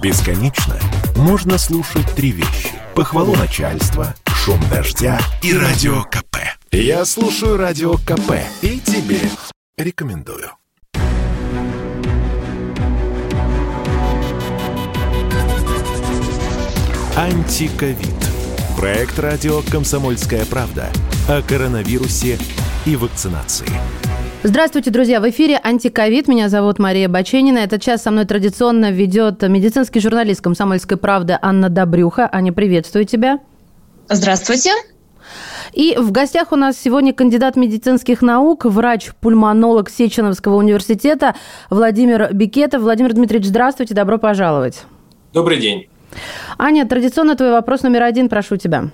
Бесконечно можно слушать три вещи. Похвалу начальства, шум дождя и радио КП. Я слушаю радио КП и тебе рекомендую. Антиковид. Проект радио «Комсомольская правда» о коронавирусе и вакцинации. Здравствуйте, друзья! В эфире «Антиковид». Меня зовут Мария Баченина. Этот час со мной традиционно ведет медицинский журналист «Комсомольской правды» Анна Добрюха. Аня, приветствую тебя. Здравствуйте. И в гостях у нас сегодня кандидат медицинских наук, врач-пульмонолог Сеченовского университета Владимир Бикетов. Владимир Дмитриевич, здравствуйте, добро пожаловать. Добрый день. Аня, традиционно твой вопрос номер один, прошу тебя.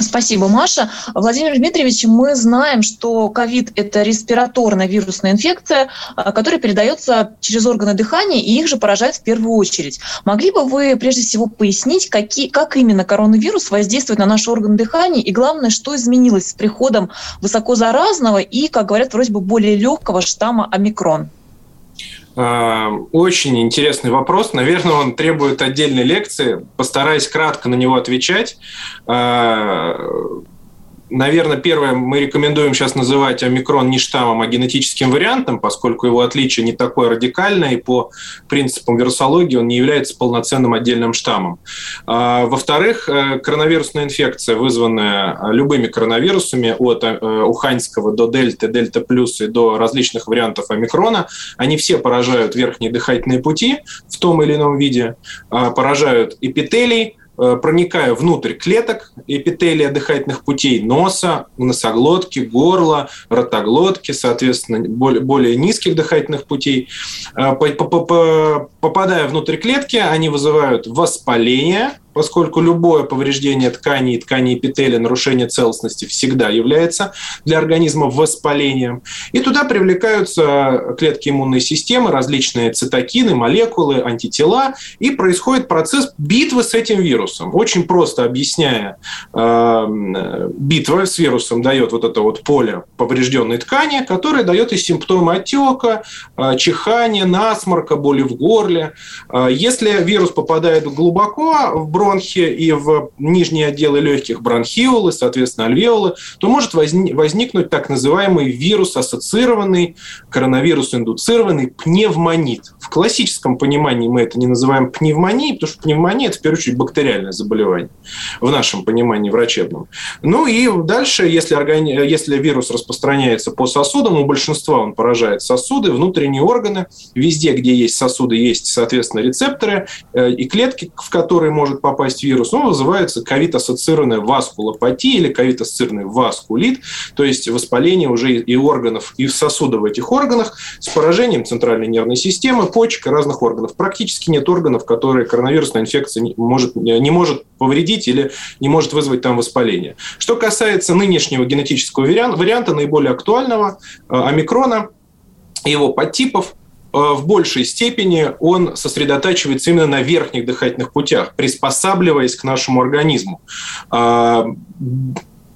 Спасибо, Маша. Владимир Дмитриевич, мы знаем, что ковид – это респираторная вирусная инфекция, а, которая передается через органы дыхания, и их же поражает в первую очередь. Могли бы вы прежде всего пояснить, какие, как именно коронавирус воздействует на наш орган дыхания, и главное, что изменилось с приходом высокозаразного и, как говорят, вроде бы более легкого штамма омикрон? А, очень интересный вопрос. Наверное, он требует отдельной лекции. Постараюсь кратко на него отвечать. Наверное, первое, мы рекомендуем сейчас называть омикрон не штаммом, а генетическим вариантом, поскольку его отличие не такое радикальное, и по принципам вирусологии он не является полноценным отдельным штаммом. А, во-вторых, э, коронавирусная инфекция, вызванная любыми коронавирусами, от э, уханьского до дельты, дельта плюс и до различных вариантов омикрона, они все поражают верхние дыхательные пути в том или ином виде, а, поражают эпителий, Э, проникая внутрь клеток эпителия дыхательных путей носа, носоглотки, горла, ротоглотки, соответственно, более, более низких дыхательных путей. Э, попадая внутрь клетки, они вызывают воспаление, поскольку любое повреждение тканей и тканей эпителия, нарушение целостности всегда является для организма воспалением. И туда привлекаются клетки иммунной системы, различные цитокины, молекулы, антитела, и происходит процесс битвы с этим вирусом. Очень просто объясняя, э, битва с вирусом дает вот это вот поле поврежденной ткани, которое дает и симптомы отека, э, чихания, насморка, боли в горле. Э, если вирус попадает глубоко в бронх, бронхи и в нижние отделы легких бронхиолы, соответственно, альвеолы, то может возникнуть так называемый вирус-ассоциированный, коронавирус-индуцированный пневмонит. В классическом понимании мы это не называем пневмонией, потому что пневмония – это, в первую очередь, бактериальное заболевание в нашем понимании врачебном. Ну и дальше, если, органи... если вирус распространяется по сосудам, у большинства он поражает сосуды, внутренние органы, везде, где есть сосуды, есть, соответственно, рецепторы э, и клетки, в которые может попасть попасть вирус, он вызывается ковид-ассоциированная васкулопатия или ковид-ассоциированный васкулит, то есть воспаление уже и органов, и сосудов в этих органах с поражением центральной нервной системы, почек и разных органов. Практически нет органов, которые коронавирусная инфекция не может, не может повредить или не может вызвать там воспаление. Что касается нынешнего генетического варианта, наиболее актуального, э, омикрона, его подтипов, в большей степени он сосредотачивается именно на верхних дыхательных путях, приспосабливаясь к нашему организму.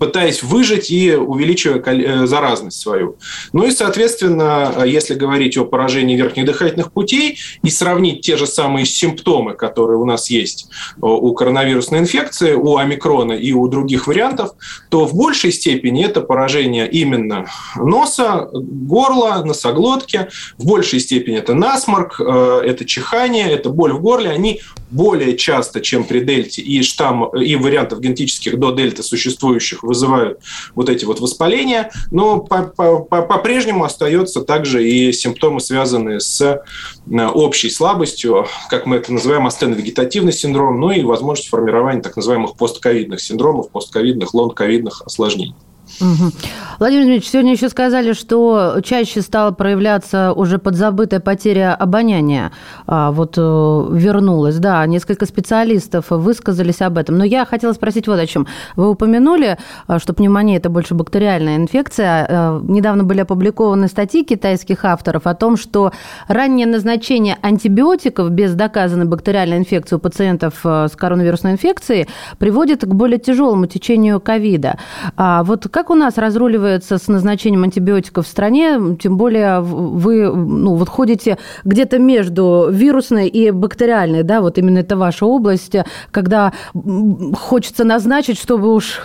Пытаясь выжить и увеличивая э, заразность свою. Ну и, соответственно, если говорить о поражении верхних дыхательных путей и сравнить те же самые симптомы, которые у нас есть э, у коронавирусной инфекции, у омикрона и у других вариантов, то в большей степени это поражение именно носа, горла, носоглотки, в большей степени это насморк, э, это чихание, это боль в горле, они более часто, чем при дельте и штамм, и вариантов генетических до дельты существующих вызывают вот эти вот воспаления, но по-прежнему остается также и симптомы, связанные с э, общей слабостью, как мы это называем, астеновегетативный синдром, ну и возможность формирования так называемых постковидных синдромов, постковидных, лонг-ковидных осложнений. Угу. Владимир Дмитриевич, сегодня еще сказали, что чаще стала проявляться уже подзабытая потеря обоняния. А, вот э, вернулась, да, несколько специалистов высказались об этом. Но я хотела спросить вот о чем. Вы упомянули, а, что пневмония – это больше бактериальная инфекция. А, недавно были опубликованы статьи китайских авторов о том, что раннее назначение антибиотиков без доказанной бактериальной инфекции у пациентов э, с коронавирусной инфекцией приводит к более тяжелому течению ковида. Вот как у нас разруливается с назначением антибиотиков в стране? Тем более вы ну, вот ходите где-то между вирусной и бактериальной, да, вот именно это ваша область, когда хочется назначить, чтобы уж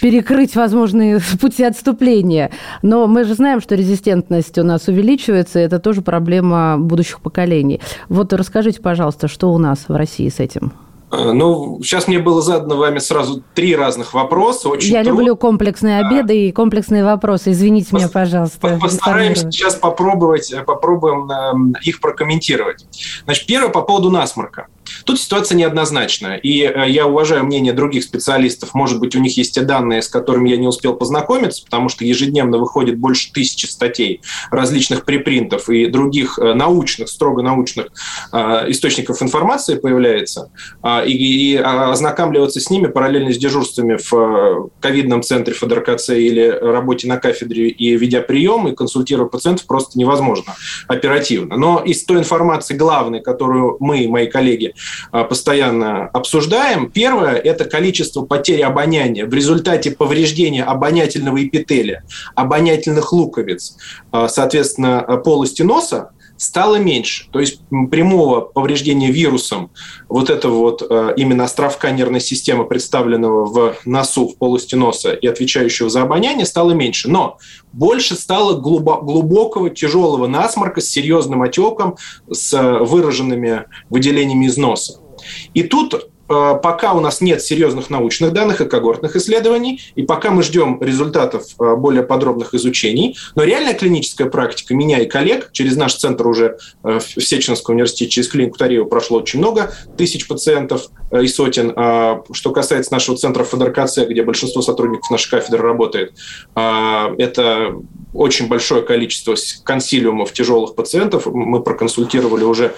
перекрыть возможные пути отступления. Но мы же знаем, что резистентность у нас увеличивается, и это тоже проблема будущих поколений. Вот расскажите, пожалуйста, что у нас в России с этим? Э, ну, сейчас мне было задано вами сразу три разных вопроса. Очень Я труд... люблю комплексные обеды и комплексные вопросы. Извините Пос... меня, пожалуйста. Постараемся сейчас попробовать, э, попробуем эм, их прокомментировать. Значит, первое по поводу насморка. Тут ситуация неоднозначная, и э, я уважаю мнение других специалистов. Может быть, у них есть те данные, с которыми я не успел познакомиться, потому что ежедневно выходит больше тысячи статей различных припринтов и других научных, строго научных источников информации появляется. А, и, и ознакомливаться с ними параллельно с дежурствами в э, ковидном центре ФДРКЦ или работе на кафедре и ведя прием и консультируя пациентов просто невозможно оперативно. Но из той информации главной, которую мы, мои коллеги, а, постоянно обсуждаем, первое – это количество потери обоняния в результате повреждения обонятельного эпителия, обонятельных луковиц, а, соответственно, полости носа, стало меньше. То есть прямого повреждения вирусом вот этого вот э, именно островка нервной системы, представленного в носу, в полости носа и отвечающего за обоняние, стало меньше. Но больше стало глубокого, тяжелого насморка с серьезным отеком, с выраженными выделениями из носа. И тут Э, пока у нас нет серьезных научных данных и когортных исследований, и пока мы ждем результатов э, более подробных изучений, но реальная клиническая практика меня и коллег, через наш центр уже э, в Сеченском университете, через клинику Тарева прошло очень много тысяч пациентов и сотен. Что касается нашего центра ФДРКЦ, где большинство сотрудников нашей кафедры работает, это очень большое количество консилиумов тяжелых пациентов. Мы проконсультировали уже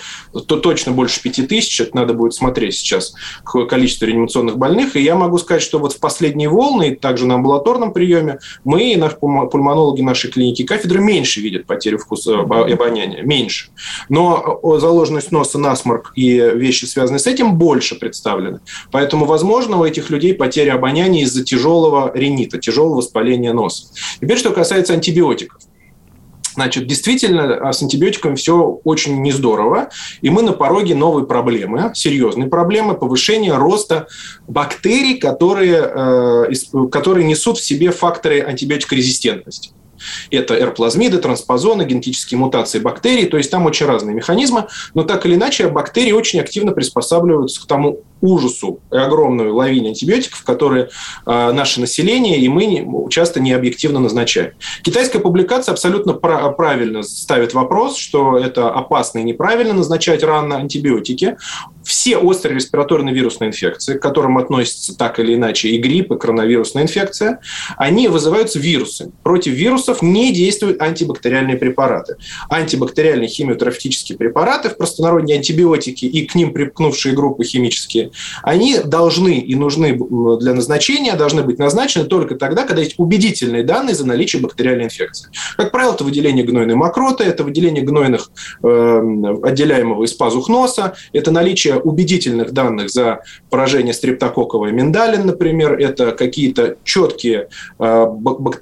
то точно больше пяти тысяч. Это надо будет смотреть сейчас количество реанимационных больных. И я могу сказать, что вот в последние волны, также на амбулаторном приеме, мы, наши пульмонологи нашей клиники кафедры меньше видят потерю вкуса и обоняния. Меньше. Но заложенность носа, насморк и вещи, связанные с этим, больше представлены. Поэтому, возможно, у этих людей потеря обоняния из-за тяжелого ринита, тяжелого воспаления носа. Теперь, что касается антибиотиков. Значит, действительно, а, с антибиотиками все очень не здорово, и мы на пороге новой проблемы, серьезной проблемы повышения роста бактерий, которые, э, которые несут в себе факторы антибиотикорезистентности. Это эрплазмиды, транспозоны, генетические мутации бактерий, то есть там очень разные механизмы, но так или иначе бактерии очень активно приспосабливаются к тому ужасу и огромную лавине антибиотиков, которые э, наше население и мы не, часто не объективно назначаем. Китайская публикация абсолютно пра- правильно ставит вопрос, что это опасно и неправильно назначать рано антибиотики. Все острые респираторные вирусные инфекции, к которым относятся так или иначе и грипп, и коронавирусная инфекция, они вызываются вирусами. Против вирусов не действуют антибактериальные препараты. Антибактериальные химиотерапевтические препараты, в простонародье антибиотики и к ним припкнувшие группы химические они должны и нужны для назначения, должны быть назначены только тогда, когда есть убедительные данные за наличие бактериальной инфекции. Как правило, это выделение гнойной мокроты, это выделение гнойных, э, отделяемого из пазух носа, это наличие убедительных данных за поражение стрептококковой миндалин, например, это какие-то четкие э,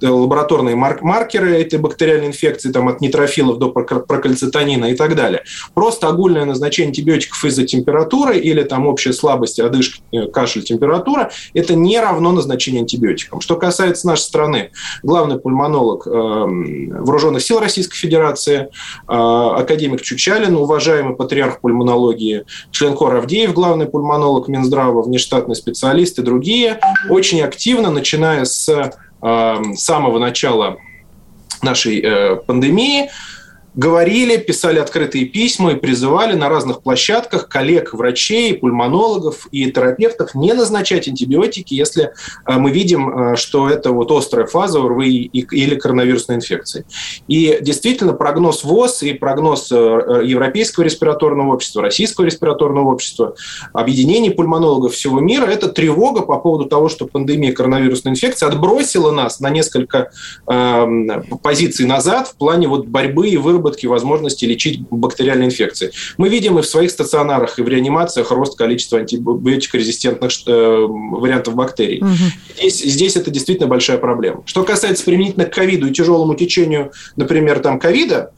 лабораторные маркеры этой бактериальной инфекции, там, от нейтрофилов до прокальцитонина и так далее. Просто огульное назначение антибиотиков из-за температуры или там общая слабость слабость, одышка, э, кашель, температура, это не равно назначению антибиотикам. Что касается нашей страны, главный пульмонолог э, Вооруженных сил Российской Федерации, э, академик Чучалин, уважаемый патриарх пульмонологии, член хора Авдеев, главный пульмонолог Минздрава, внештатный специалист и другие, очень активно, начиная с самого начала нашей пандемии, говорили, писали открытые письма и призывали на разных площадках коллег, врачей, пульмонологов и терапевтов не назначать антибиотики, если э, мы видим, э, что это вот острая фаза ОРВИ или коронавирусной инфекции. И действительно прогноз ВОЗ и прогноз э, Европейского респираторного общества, Российского респираторного общества, объединений пульмонологов всего мира – это тревога по поводу того, что пандемия коронавирусной инфекции отбросила нас на несколько э, позиций назад в плане вот борьбы и выработки выработки возможности лечить бактериальные инфекции. Мы видим и в своих стационарах, и в реанимациях рост количества антибиотикорезистентных э, вариантов бактерий. Угу. Здесь, здесь это действительно большая проблема. Что касается применительно к ковиду и тяжелому течению, например, там ковида,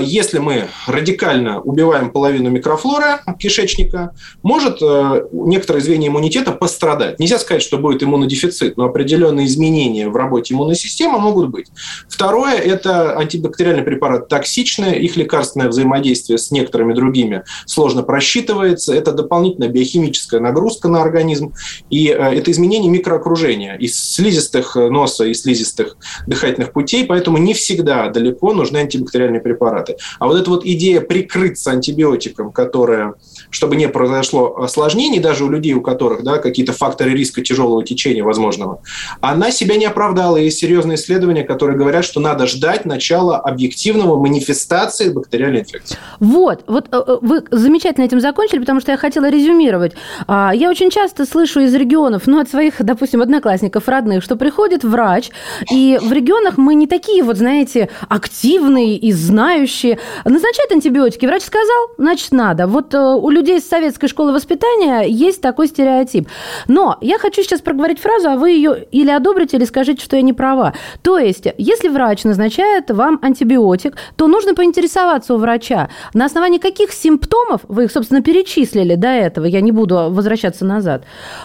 если мы радикально убиваем половину микрофлоры кишечника, может э, некоторое звенья иммунитета пострадать. Нельзя сказать, что будет иммунодефицит, но определенные изменения в работе иммунной системы могут быть. Второе – это антибактериальный препарат токсичный, их лекарственное взаимодействие с некоторыми другими сложно просчитывается. Это дополнительная биохимическая нагрузка на организм, и э, это изменение микроокружения из слизистых носа и слизистых дыхательных путей, поэтому не всегда далеко нужны антибактериальные препараты препараты. А вот эта вот идея прикрыться антибиотиком, которая, чтобы не произошло осложнений даже у людей, у которых да, какие-то факторы риска тяжелого течения возможного, она себя не оправдала. Есть серьезные исследования, которые говорят, что надо ждать начала объективного манифестации бактериальной инфекции. Вот, вот э, э, вы замечательно этим закончили, потому что я хотела резюмировать. А, я очень часто слышу из регионов, ну, от своих, допустим, одноклассников, родных, что приходит врач, и в регионах мы не такие вот, знаете, активные и знающие, назначают антибиотики. Врач сказал, значит, надо. Вот э, у людей с советской школы воспитания есть такой стереотип. Но я хочу сейчас проговорить фразу, а вы ее или одобрите, или скажите, что я не права. То есть, если врач назначает вам антибиотик, то нужно поинтересоваться у врача, на основании каких симптомов, вы их, собственно, перечислили до этого, я не буду возвращаться назад,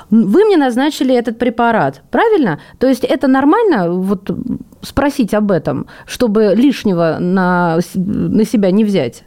вы мне назначили этот препарат. Правильно? То есть это нормально вот спросить об этом, чтобы лишнего на на себя не взять?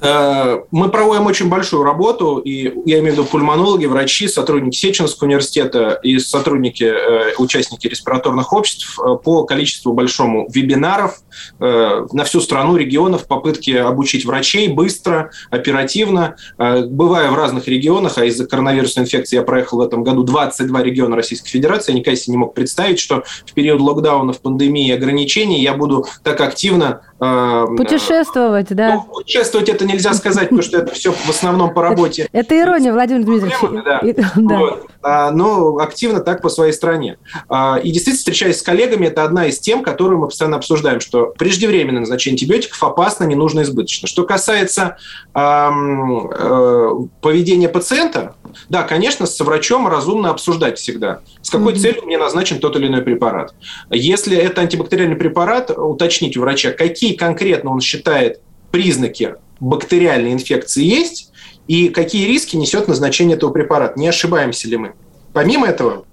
Э, мы проводим очень большую работу, и я имею в виду пульмонологи, врачи, сотрудники Сеченского университета и сотрудники, э, участники респираторных обществ э, по количеству большому вебинаров на всю страну, регионов, попытки обучить врачей быстро, оперативно. Бывая в разных регионах, а из-за коронавирусной инфекции я проехал в этом году 22 региона Российской Федерации, я никогда себе не мог представить, что в период локдаунов, пандемии и ограничений я буду так активно Путешествовать, да? Ну, путешествовать это нельзя сказать, потому что это все в основном по работе. Это ирония, Владимир Дмитриевич. Да. да. Вот. А, но активно так по своей стране. А, и действительно, встречаясь с коллегами, это одна из тем, которую мы постоянно обсуждаем, что преждевременное назначение антибиотиков опасно, не нужно, избыточно. Что касается эм, э, поведения пациента, да, конечно, с врачом разумно обсуждать всегда, с какой mm-hmm. целью мне назначен тот или иной препарат. Если это антибактериальный препарат, уточнить у врача, какие конкретно он считает признаки бактериальной инфекции есть и какие риски несет назначение этого препарата. Не ошибаемся ли мы? Помимо этого,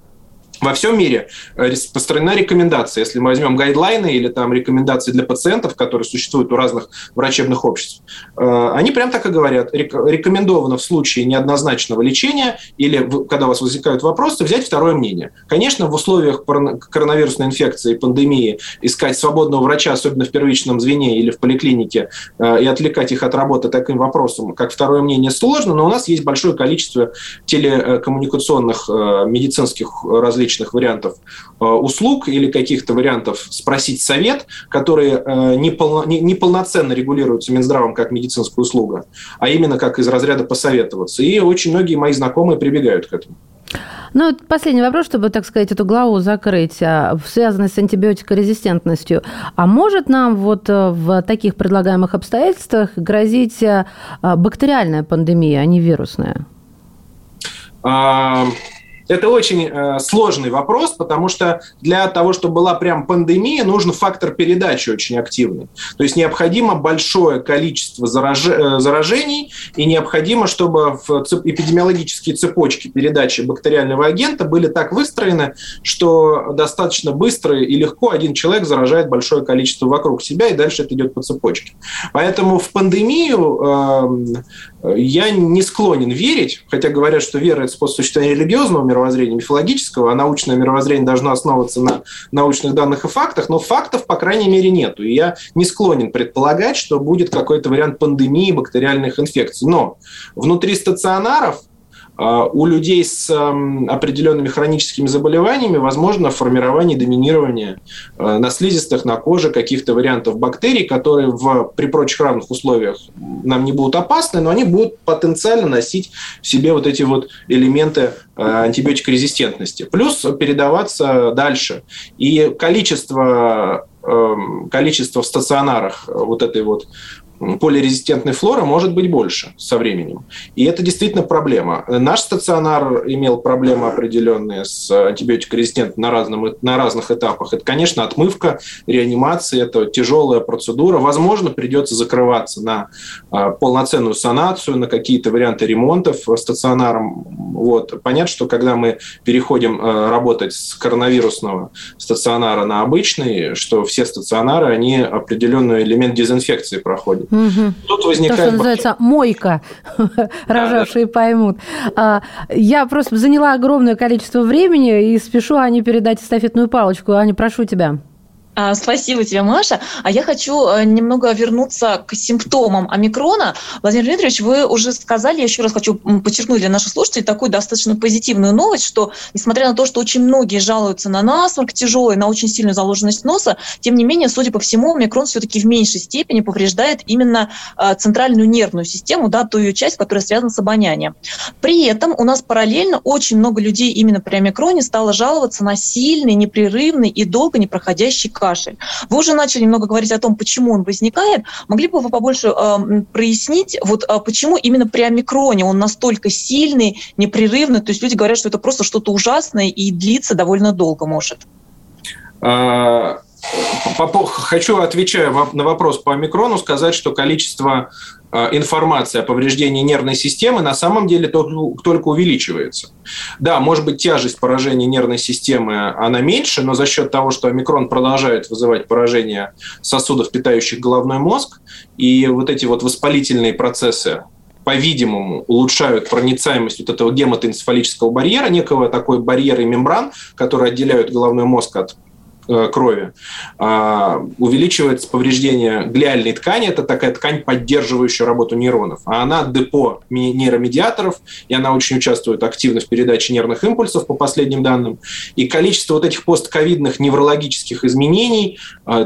во всем мире э, распространена рекомендация, если мы возьмем гайдлайны или там рекомендации для пациентов, которые существуют у разных врачебных обществ, э, они прям так и говорят, рекомендовано в случае неоднозначного лечения или когда у вас возникают вопросы, взять второе мнение. Конечно, в условиях коронавирусной инфекции, пандемии, искать свободного врача, особенно в первичном звене или в поликлинике, э, и отвлекать их от работы таким вопросом, как второе мнение, сложно, но у нас есть большое количество телекоммуникационных медицинских различий различных вариантов э, услуг или каких-то вариантов спросить совет, которые э, не, полно, не, не полноценно регулируются Минздравом как медицинская услуга, а именно как из разряда посоветоваться. И очень многие мои знакомые прибегают к этому. Ну, последний вопрос, чтобы, так сказать, эту главу закрыть, а, связанный с антибиотикорезистентностью. А может нам вот э, в таких предлагаемых обстоятельствах грозить бактериальная пандемия, а не вирусная? А, это очень э, сложный вопрос, потому что для того, чтобы была прям пандемия, нужен фактор передачи очень активный. То есть необходимо большое количество зараж... Э, заражений, и необходимо, чтобы в цеп... эпидемиологические цепочки передачи бактериального агента были так выстроены, что достаточно быстро и легко один человек заражает большое количество вокруг себя, и дальше это идет по цепочке. Поэтому в пандемию э, я не склонен верить, хотя говорят, что вера – это способ существования религиозного мировоззрения, мифологического, а научное мировоззрение должно основываться на научных данных и фактах, но фактов, по крайней мере, нету. И я не склонен предполагать, что будет какой-то вариант пандемии бактериальных инфекций. Но внутри стационаров у людей с определенными хроническими заболеваниями возможно формирование доминирования на слизистых, на коже каких-то вариантов бактерий, которые в, при прочих равных условиях нам не будут опасны, но они будут потенциально носить в себе вот эти вот элементы антибиотикорезистентности. Плюс передаваться дальше. И количество эм, количество в стационарах вот этой вот полирезистентной флоры может быть больше со временем. И это действительно проблема. Наш стационар имел проблемы определенные с антибиотикорезистентом на, разном, на разных этапах. Это, конечно, отмывка, реанимация, это тяжелая процедура. Возможно, придется закрываться на а, полноценную санацию, на какие-то варианты ремонтов стационаром. Вот. Понятно, что когда мы переходим а, работать с коронавирусного стационара на обычный, что все стационары, они определенный элемент дезинфекции проходят. Угу. Тут возникает... То, что называется мойка, рожавшие поймут. А, я просто заняла огромное количество времени и спешу Ане передать эстафетную палочку. Аня, прошу тебя. А, спасибо тебе, Маша. А я хочу э, немного вернуться к симптомам омикрона. Владимир Дмитриевич, вы уже сказали, я еще раз хочу подчеркнуть для наших слушателей такую достаточно позитивную новость, что несмотря на то, что очень многие жалуются на насморк тяжелый, на очень сильную заложенность носа, тем не менее, судя по всему, омикрон все-таки в меньшей степени повреждает именно э, центральную нервную систему, да, ту ее часть, которая связана с обонянием. При этом у нас параллельно очень много людей именно при омикроне стало жаловаться на сильный, непрерывный и долго не проходящий кашель. Вы уже начали немного говорить о том, почему он возникает. Могли бы вы побольше э, прояснить, вот э, почему именно при омикроне он настолько сильный, непрерывный? То есть люди говорят, что это просто что-то ужасное и длится довольно долго может. А, хочу, отвечая на вопрос по омикрону, сказать, что количество Э, информация о повреждении нервной системы на самом деле только увеличивается. Да, может быть, тяжесть поражения нервной системы, она меньше, но за счет того, что омикрон продолжает вызывать поражение сосудов, питающих головной мозг, и вот эти вот воспалительные процессы, по-видимому, улучшают проницаемость вот этого гематоэнцефалического барьера, некого такой барьера и мембран, которые отделяют головной мозг от крови, а, увеличивается повреждение глиальной ткани, это такая ткань, поддерживающая работу нейронов, а она депо нейромедиаторов, и она очень участвует активно в передаче нервных импульсов, по последним данным, и количество вот этих постковидных неврологических изменений, а,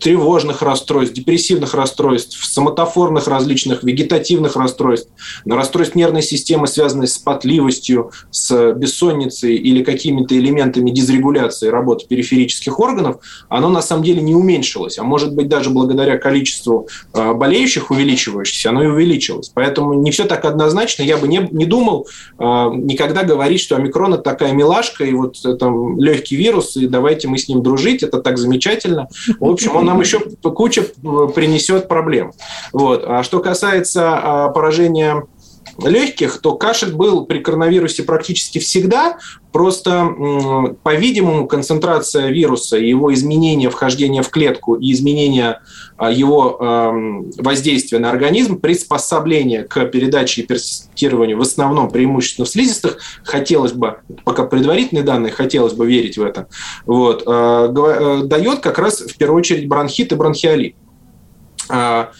тревожных расстройств, депрессивных расстройств, соматофорных различных, вегетативных расстройств, расстройств нервной системы, связанных с потливостью, с бессонницей или какими-то элементами дизрегуляции работы периферических органов, оно на самом деле не уменьшилось, а может быть даже благодаря количеству э, болеющих увеличивающихся, оно и увеличилось. Поэтому не все так однозначно. Я бы не, не думал э, никогда говорить, что омикрон – это такая милашка, и вот это легкий вирус, и давайте мы с ним дружить, это так замечательно. В общем, он нам еще куча э, принесет проблем. Вот. А что касается поражения легких, то кашель был при коронавирусе практически всегда. Просто, по-видимому, концентрация вируса, его изменение вхождения в клетку и изменение а, его воздействия на организм, приспособление к передаче и персистированию в основном преимущественно в слизистых, хотелось бы, пока предварительные данные, хотелось бы верить в это, вот, э, э, дает как раз в первую очередь бронхит и бронхиолит а,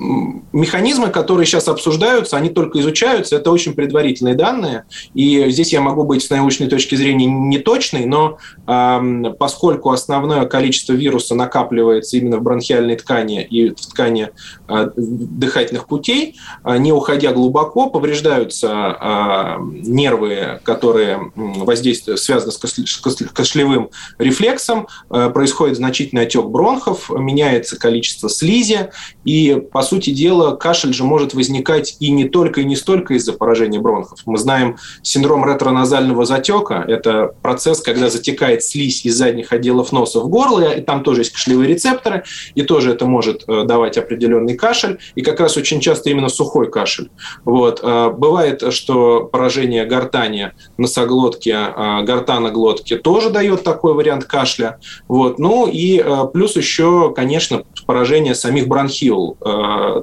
механизмы, которые сейчас обсуждаются, они только изучаются, это очень предварительные данные, и здесь я могу быть с научной точки зрения неточной, но э, поскольку основное количество вируса накапливается именно в бронхиальной ткани и в ткани э, дыхательных путей, э, не уходя глубоко, повреждаются э, нервы, которые воздействуют, связаны с кашлевым рефлексом, э, происходит значительный отек бронхов, меняется количество слизи, и, по сути дела, кашель же может возникать и не только и не столько из-за поражения бронхов. Мы знаем синдром ретроназального затека. Это процесс, когда затекает слизь из задних отделов носа в горло, и там тоже есть кашлевые рецепторы, и тоже это может э, давать определенный кашель, и как раз очень часто именно сухой кашель. Вот. Э, бывает, что поражение гортани, носоглотки, э, гортаноглотки тоже дает такой вариант кашля. Вот. Ну и плюс еще, конечно, поражение самих бронхиол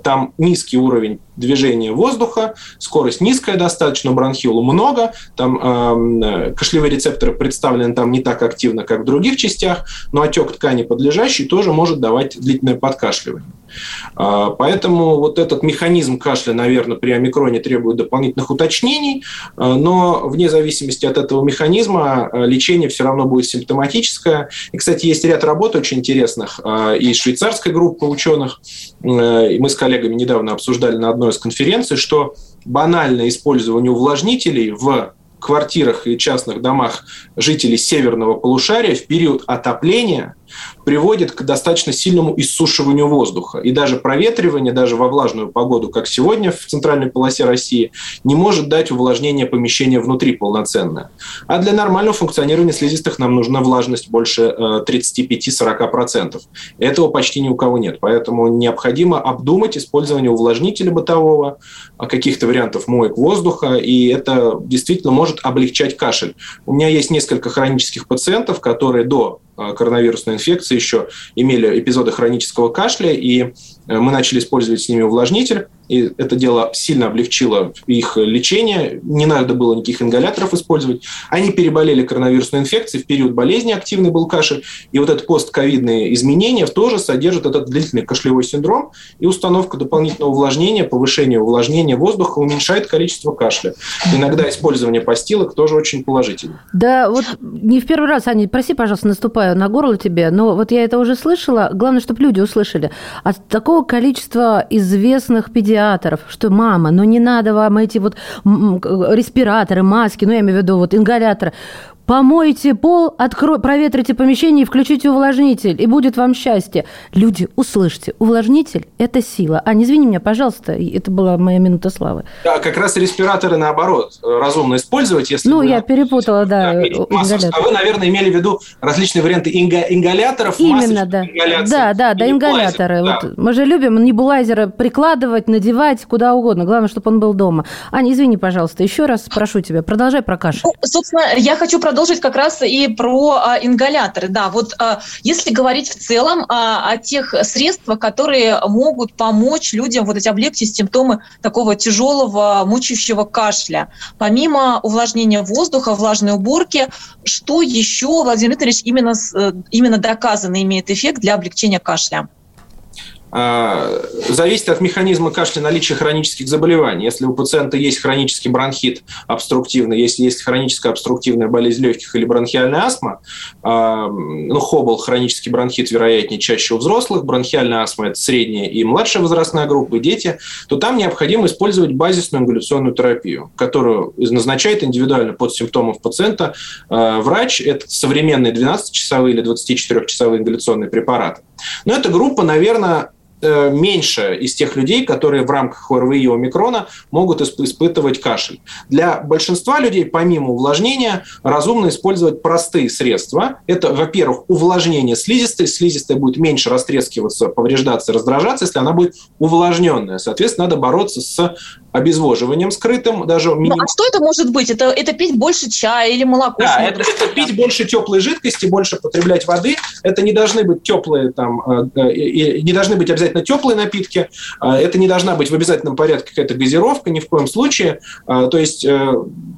там низкий уровень движение воздуха, скорость низкая достаточно, бронхиолу много, там э, кашлевые рецепторы представлены там не так активно, как в других частях, но отек ткани подлежащий тоже может давать длительное подкашливание. А, поэтому вот этот механизм кашля, наверное, при омикроне требует дополнительных уточнений, а, но вне зависимости от этого механизма а, лечение все равно будет симптоматическое. И, кстати, есть ряд работ очень интересных и швейцарской группы ученых, мы с коллегами недавно обсуждали на одной из конференций, что банальное использование увлажнителей в квартирах и частных домах жителей северного полушария в период отопления приводит к достаточно сильному иссушиванию воздуха. И даже проветривание, даже во влажную погоду, как сегодня в центральной полосе России, не может дать увлажнение помещения внутри полноценное. А для нормального функционирования слизистых нам нужна влажность больше 35-40%. Э, Этого почти ни у кого нет. Поэтому необходимо обдумать использование увлажнителя бытового, а каких-то вариантов моек воздуха, и это действительно может облегчать кашель. У меня есть несколько хронических пациентов, которые до коронавирусной инфекции еще имели эпизоды хронического кашля, и э, мы начали использовать с ними увлажнитель и это дело сильно облегчило их лечение. Не надо было никаких ингаляторов использовать. Они переболели коронавирусной инфекцией, в период болезни активный был кашель. И вот это постковидные изменения тоже содержат этот длительный кашлевой синдром. И установка дополнительного увлажнения, повышение увлажнения воздуха уменьшает количество кашля. Иногда использование постилок тоже очень положительно. Да, вот не в первый раз, Аня, прости, пожалуйста, наступаю на горло тебе, но вот я это уже слышала. Главное, чтобы люди услышали. От такого количества известных педиатров что мама, ну не надо вам эти вот респираторы, маски, ну я имею в виду вот ингаляторы. Помойте пол, откро... проветрите помещение и включите увлажнитель, и будет вам счастье. Люди, услышьте, увлажнитель – это сила. А, не извини меня, пожалуйста, это была моя минута славы. Да, как раз респираторы, наоборот, разумно использовать, если... Ну, вы... я перепутала, да, да А вы, наверное, имели в виду различные варианты инга... ингаляторов, Именно, да. Да, да, да, ингаляторы. Да. Вот мы же любим небулайзеры прикладывать, надевать куда угодно. Главное, чтобы он был дома. Аня, извини, пожалуйста, еще раз прошу тебя, продолжай про кашель. Ну, собственно, я хочу продолжить продолжить как раз и про а, ингаляторы. Да, вот а, если говорить в целом а, о тех средствах, которые могут помочь людям вот эти облегчить симптомы такого тяжелого мучающего кашля, помимо увлажнения воздуха, влажной уборки, что еще, Владимир Дмитриевич, именно, э, именно доказанно имеет эффект для облегчения кашля? А, зависит от механизма кашля наличия хронических заболеваний. Если у пациента есть хронический бронхит обструктивный, если есть хроническая обструктивная болезнь легких или бронхиальная астма, а, ну, хобл, хронический бронхит, вероятнее, чаще у взрослых, бронхиальная астма – это средняя и младшая возрастная группа, дети, то там необходимо использовать базисную ингаляционную терапию, которую назначает индивидуально под симптомов пациента а, врач. Это современные 12-часовые или 24-часовые ингаляционные препараты. Но эта группа, наверное, меньше из тех людей, которые в рамках ОРВИ и омикрона могут испытывать кашель. Для большинства людей, помимо увлажнения, разумно использовать простые средства. Это, во-первых, увлажнение слизистой. Слизистая будет меньше растрескиваться, повреждаться, раздражаться, если она будет увлажненная. Соответственно, надо бороться с обезвоживанием скрытым, даже минимум. Ну, а что это может быть? Это, это пить больше чая или молоко? Да, это, это пить больше теплой жидкости, больше потреблять воды. Это не должны быть теплые, там, э, э, не должны быть обязательно теплые напитки. Э, это не должна быть в обязательном порядке какая-то газировка, ни в коем случае. То есть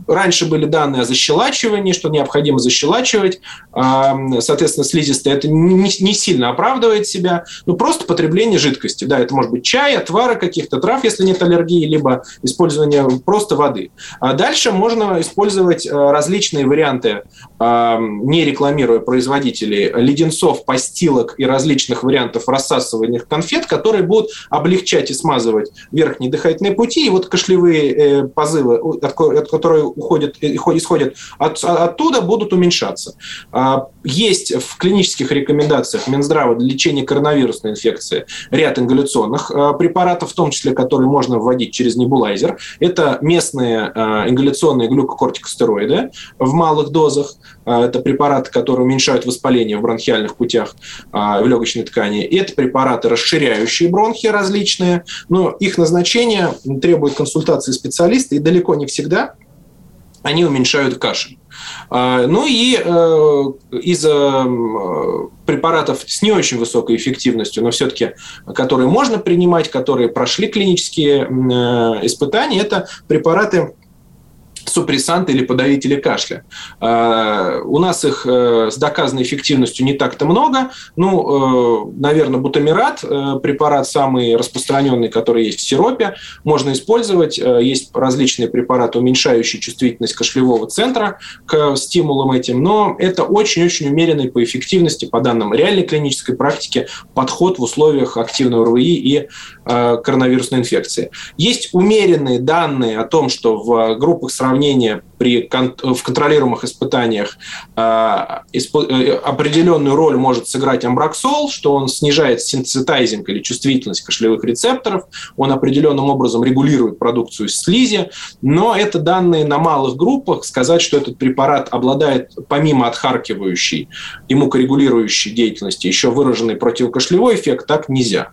раньше были данные о защелачивании, что необходимо защелачивать. Соответственно, слизистая это не, не сильно оправдывает себя. Ну, просто потребление жидкости. Да, это может быть чай, отвары каких-то трав, если нет аллергии, либо использование просто воды. А дальше можно использовать э, различные варианты, э, не рекламируя производителей, леденцов, постилок и различных вариантов рассасывания конфет, которые будут облегчать и смазывать верхние дыхательные пути. И вот кашлевые э, позывы, от которых уходят, исходят от, оттуда, будут уменьшаться. А, есть в клинических рекомендациях Минздрава для лечения коронавирусной инфекции ряд ингаляционных препаратов, в том числе, которые можно вводить через небулайзер. Это местные э, ингаляционные глюкокортикостероиды в малых дозах. Э, это препараты, которые уменьшают воспаление в бронхиальных путях э, в легочной ткани. И это препараты, расширяющие бронхи различные. Но их назначение требует консультации специалиста и далеко не всегда они уменьшают кашель. А, ну и э, из препаратов с не очень высокой эффективностью, но все-таки которые можно принимать, которые прошли клинические э, испытания, это препараты супрессанты или подавители кашля. А, у нас их э, с доказанной эффективностью не так-то много. Ну, э, наверное, бутамират, э, препарат самый распространенный, который есть в сиропе, можно использовать. Есть различные препараты, уменьшающие чувствительность кашлевого центра к стимулам этим, но это очень-очень умеренный по эффективности, по данным реальной клинической практики, подход в условиях активного РВИ и коронавирусной инфекции. Есть умеренные данные о том, что в группах сравнения при, в контролируемых испытаниях а, э, определенную роль может сыграть амбраксол, что он снижает синцитайзинг или чувствительность кашлевых рецепторов, он определенным образом регулирует продукцию слизи, но это данные на малых группах. Сказать, что этот препарат обладает помимо отхаркивающей и мукорегулирующей деятельности еще выраженный противокашлевой эффект, так нельзя.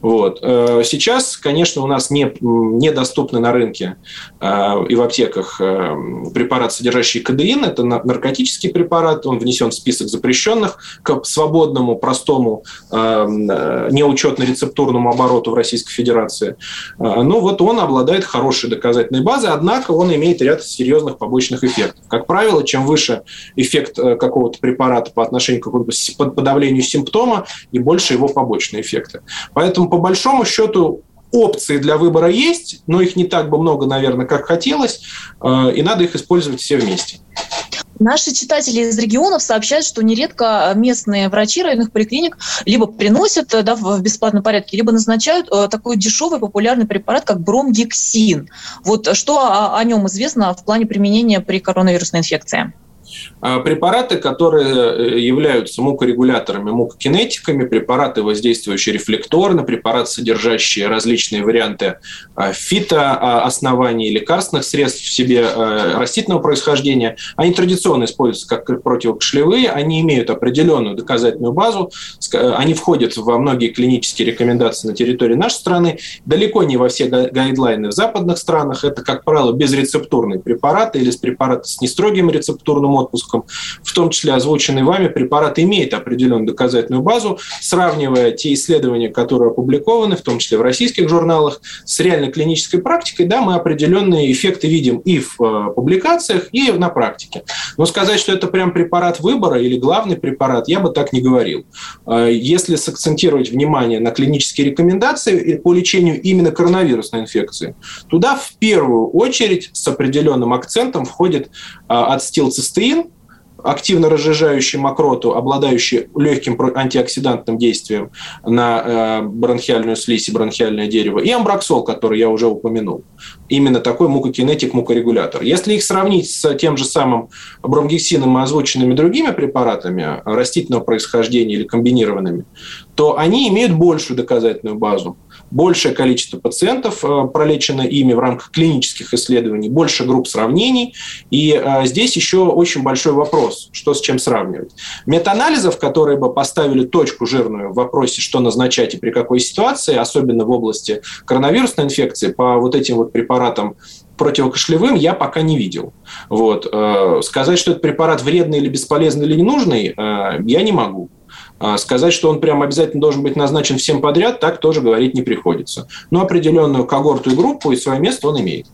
Вот. Э, сейчас, конечно, у нас не, недоступны на рынке э, и в аптеках э, препарат, содержащий кадеин. Это наркотический препарат, он внесен в список запрещенных к свободному, простому, неучетно-рецептурному обороту в Российской Федерации. Но вот он обладает хорошей доказательной базой, однако он имеет ряд серьезных побочных эффектов. Как правило, чем выше эффект какого-то препарата по отношению к подавлению симптома, и больше его побочные эффекты. Поэтому, по большому счету, опции для выбора есть, но их не так бы много, наверное, как хотелось, э, и надо их использовать все вместе. Наши читатели из регионов сообщают, что нередко местные врачи районных поликлиник либо приносят да, в бесплатном порядке, либо назначают э, такой дешевый популярный препарат, как бромгексин. Вот что о, о нем известно в плане применения при коронавирусной инфекции? А препараты, которые э, являются мукорегуляторами, мукокинетиками, препараты, воздействующие рефлекторно, препараты, содержащие различные варианты а, фитооснований, лекарственных средств в себе растительного происхождения, они традиционно используются как противокашлевые, они имеют определенную доказательную базу, э, они входят во многие клинические рекомендации на территории нашей страны, далеко не во все гайдлайны в западных странах, это, как правило, безрецептурные препараты или препараты с нестрогим рецептурным отпуском, в том числе озвученный вами препарат имеет определенную доказательную базу, сравнивая те исследования, которые опубликованы, в том числе в российских журналах, с реальной клинической практикой, да, мы определенные эффекты видим и в э, публикациях, и на практике. Но сказать, что это прям препарат выбора или главный препарат, я бы так не говорил. Э, если сакцентировать внимание на клинические рекомендации по лечению именно коронавирусной инфекции, туда в первую очередь с определенным акцентом входит э, ацетилцистеин, цистеин, активно разжижающий мокроту, обладающий легким антиоксидантным действием на э, бронхиальную слизь и бронхиальное дерево, и амбраксол, который я уже упомянул. Именно такой мукокинетик, мукорегулятор. Если их сравнить с тем же самым бромгексином и озвученными другими препаратами растительного происхождения или комбинированными, то они имеют большую доказательную базу большее количество пациентов э, пролечено ими в рамках клинических исследований, больше групп сравнений. И э, здесь еще очень большой вопрос, что с чем сравнивать. Метаанализов, которые бы поставили точку жирную в вопросе, что назначать и при какой ситуации, особенно в области коронавирусной инфекции, по вот этим вот препаратам противокашлевым я пока не видел. Вот. Э, сказать, что этот препарат вредный или бесполезный или ненужный, я не могу. А сказать, что он прям обязательно должен быть назначен всем подряд, так тоже говорить не приходится. Но определенную когорту и группу и свое место он имеет.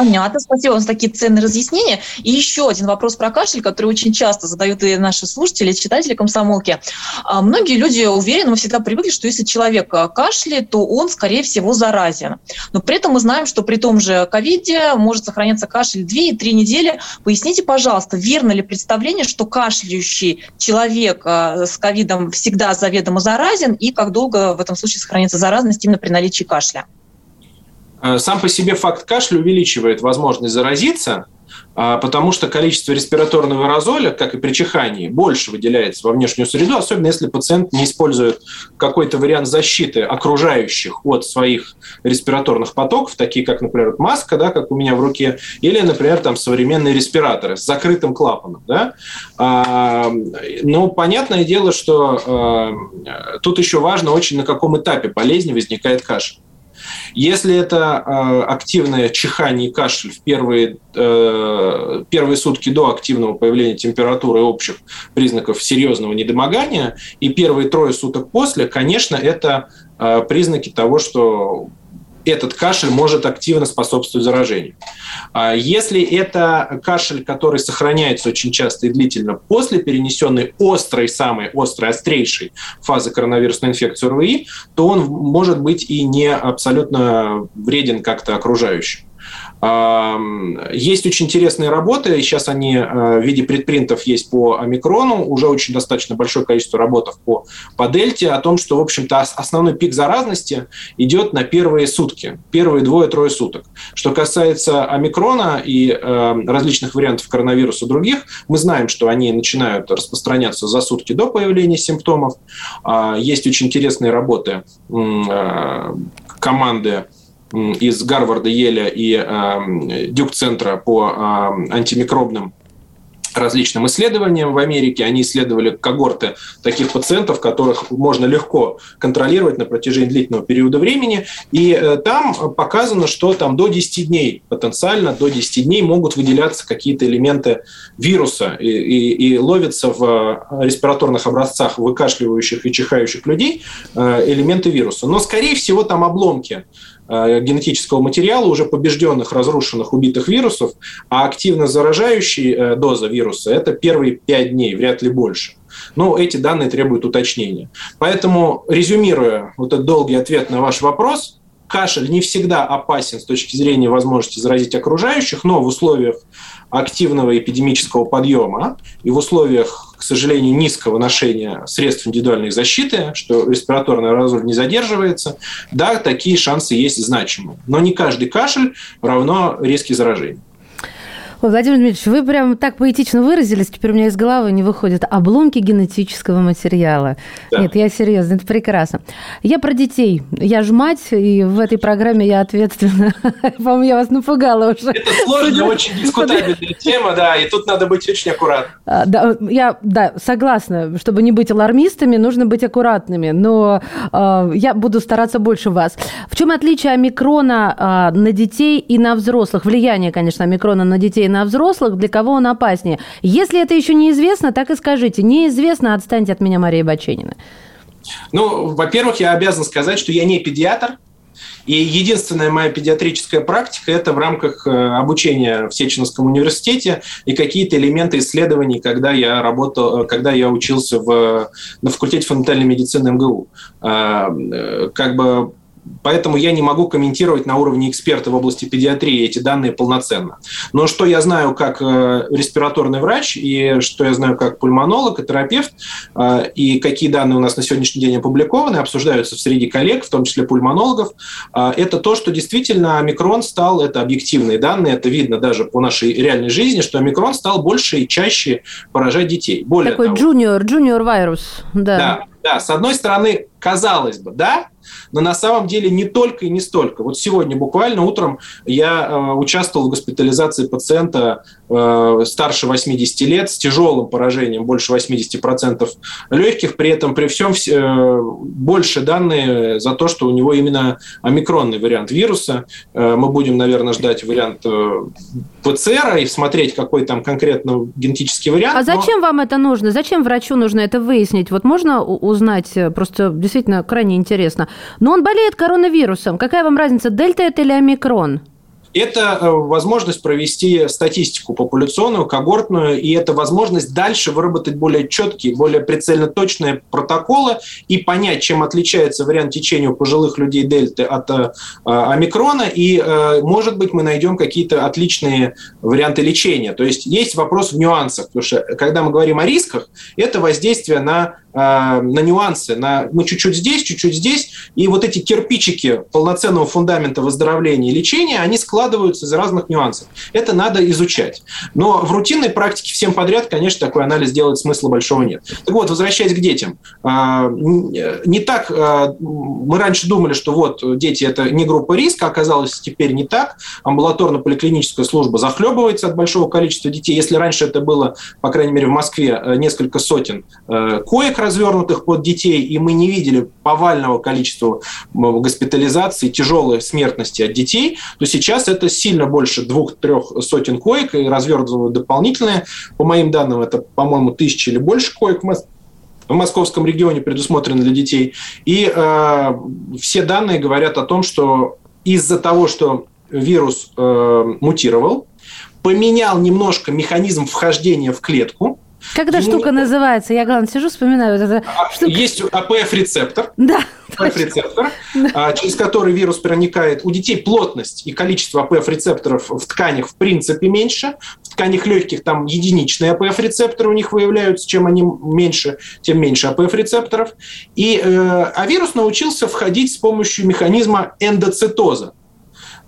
Понятно, спасибо вам за такие ценные разъяснения. И еще один вопрос про кашель, который очень часто задают и наши слушатели, читатели комсомолки. А, многие люди уверены, мы всегда привыкли, что если человек а, кашляет, то он, скорее всего, заразен. Но при этом мы знаем, что при том же ковиде может сохраняться кашель 2-3 недели. Поясните, пожалуйста, верно ли представление, что кашляющий человек а, с ковидом всегда заведомо заразен, и как долго в этом случае сохранится заразность именно при наличии кашля? Э, сам по себе факт кашля увеличивает возможность заразиться, а, потому что количество респираторного аэрозоля, как и при чихании, больше выделяется во внешнюю среду, особенно если пациент не использует какой-то вариант защиты окружающих от своих респираторных потоков, такие как, например, маска, да, как у меня в руке, или, например, там современные респираторы с закрытым клапаном. Да? А, но понятное дело, что а, тут еще важно очень, на каком этапе болезни возникает кашель. Если это активное чихание и кашель в первые, первые сутки до активного появления температуры и общих признаков серьезного недомогания, и первые трое суток после, конечно, это признаки того, что этот кашель может активно способствовать заражению. А если это кашель, который сохраняется очень часто и длительно после перенесенной острой, самой острой, острейшей фазы коронавирусной инфекции РВИ, то он может быть и не абсолютно вреден как-то окружающим. Есть очень интересные работы, сейчас они э, в виде предпринтов есть по омикрону, уже очень достаточно большое количество работ по, по дельте, о том, что, в общем-то, основной пик заразности идет на первые сутки, первые двое-трое суток. Что касается омикрона и э, различных вариантов коронавируса других, мы знаем, что они начинают распространяться за сутки до появления симптомов. Э, есть очень интересные работы э, команды из Гарварда, Еля и э, Дюк-центра по э, антимикробным различным исследованиям в Америке. Они исследовали когорты таких пациентов, которых можно легко контролировать на протяжении длительного периода времени. И э, там показано, что там до 10 дней, потенциально до 10 дней могут выделяться какие-то элементы вируса и, и, и ловятся в респираторных образцах выкашливающих и чихающих людей элементы вируса. Но, скорее всего, там обломки Э, генетического материала уже побежденных, разрушенных, убитых вирусов, а активно заражающий э, доза вируса – это первые пять дней, вряд ли больше. Но эти данные требуют уточнения. Поэтому, резюмируя вот этот долгий ответ на ваш вопрос, кашель не всегда опасен с точки зрения возможности заразить окружающих, но в условиях активного эпидемического подъема и в условиях, к сожалению, низкого ношения средств индивидуальной защиты, что респираторный аэрозоль не задерживается, да, такие шансы есть значимые. Но не каждый кашель равно риски заражения. Владимир Дмитриевич, вы прям так поэтично выразились, теперь у меня из головы не выходят обломки генетического материала. Да. Нет, я серьезно, это прекрасно. Я про детей. Я же мать, и в этой программе я ответственна. По-моему, я вас напугала уже. Это сложная, очень дискутабельная тема, да, и тут надо быть очень аккуратным. А, да, я, да, согласна. Чтобы не быть алармистами, нужно быть аккуратными. Но э, я буду стараться больше вас. В чем отличие омикрона э, на детей и на взрослых? Влияние, конечно, омикрона на детей на взрослых, для кого он опаснее. Если это еще неизвестно, так и скажите. Неизвестно, отстаньте от меня, Мария Баченина. Ну, во-первых, я обязан сказать, что я не педиатр, и единственная моя педиатрическая практика – это в рамках э, обучения в Сеченовском университете и какие-то элементы исследований, когда я работал, э, когда я учился в, на факультете фундаментальной медицины МГУ. Э, как бы Поэтому я не могу комментировать на уровне эксперта в области педиатрии эти данные полноценно. Но что я знаю как э, респираторный врач, и что я знаю как пульмонолог и терапевт, э, и какие данные у нас на сегодняшний день опубликованы, обсуждаются среди коллег, в том числе пульмонологов, э, это то, что действительно омикрон стал, это объективные данные, это видно даже по нашей реальной жизни, что омикрон стал больше и чаще поражать детей. Более Такой джуниор, джуниор вирус, да. Да, да, с одной стороны, казалось бы, да, но на самом деле не только и не столько. Вот сегодня буквально утром я э, участвовал в госпитализации пациента э, старше 80 лет с тяжелым поражением, больше 80% легких, при этом при всем э, больше данные за то, что у него именно омикронный вариант вируса. Э, мы будем, наверное, ждать вариант э, ПЦР и смотреть, какой там конкретно генетический вариант. А зачем но... вам это нужно? Зачем врачу нужно это выяснить? Вот можно узнать, просто действительно крайне интересно. Но он болеет коронавирусом. Какая вам разница, дельта это или омикрон? Это э, возможность провести статистику популяционную, когортную, и это возможность дальше выработать более четкие, более прицельно точные протоколы и понять, чем отличается вариант течения у пожилых людей дельты от э, омикрона, и, э, может быть, мы найдем какие-то отличные варианты лечения. То есть есть вопрос в нюансах, потому что когда мы говорим о рисках, это воздействие на на нюансы, на мы чуть-чуть здесь, чуть-чуть здесь, и вот эти кирпичики полноценного фундамента выздоровления и лечения, они складываются складываются из разных нюансов. Это надо изучать. Но в рутинной практике всем подряд, конечно, такой анализ делать смысла большого нет. Так вот, возвращаясь к детям. А, не так а, мы раньше думали, что вот дети – это не группа риска, оказалось теперь не так. Амбулаторно-поликлиническая служба захлебывается от большого количества детей. Если раньше это было, по крайней мере, в Москве э, несколько сотен э, коек развернутых под детей, и мы не видели повального количества госпитализаций, тяжелой смертности от детей, то сейчас это сильно больше двух-трех сотен коек, и развернуты дополнительные. По моим данным, это, по-моему, тысячи или больше коек в московском регионе предусмотрены для детей. И э, все данные говорят о том, что из-за того, что вирус э, мутировал, поменял немножко механизм вхождения в клетку, как эта штука называется? Я, главное, сижу, вспоминаю. Вот это а, штука. Есть АПФ-рецептор. Да. АПФ-рецептор, да. через который вирус проникает. У детей плотность и количество АПФ-рецепторов в тканях в принципе меньше. В тканях легких там единичные АПФ-рецепторы у них выявляются. Чем они меньше, тем меньше АПФ-рецепторов. И, э, а вирус научился входить с помощью механизма эндоцитоза.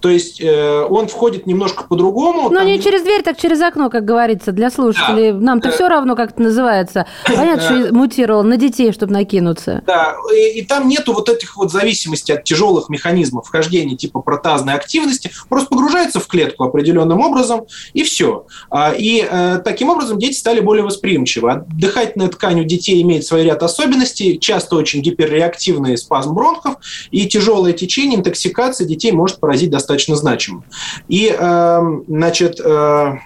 То есть э, он входит немножко по-другому. Но не через дверь, так через окно, как говорится, для слушателей. Да. Нам-то да. все равно, как это называется. Понятно, что мутировал на детей, чтобы накинуться. Да, и, и там нету вот этих вот зависимостей от тяжелых механизмов вхождения типа протазной активности. Просто погружается в клетку определенным образом, и все. А, и э, таким образом дети стали более восприимчивы. Дыхательная ткань у детей имеет свой ряд особенностей, часто очень гиперреактивный спазм бронхов, и тяжелое течение, интоксикация детей может поразить достаточно достаточно значимым. И, эм, значит, э,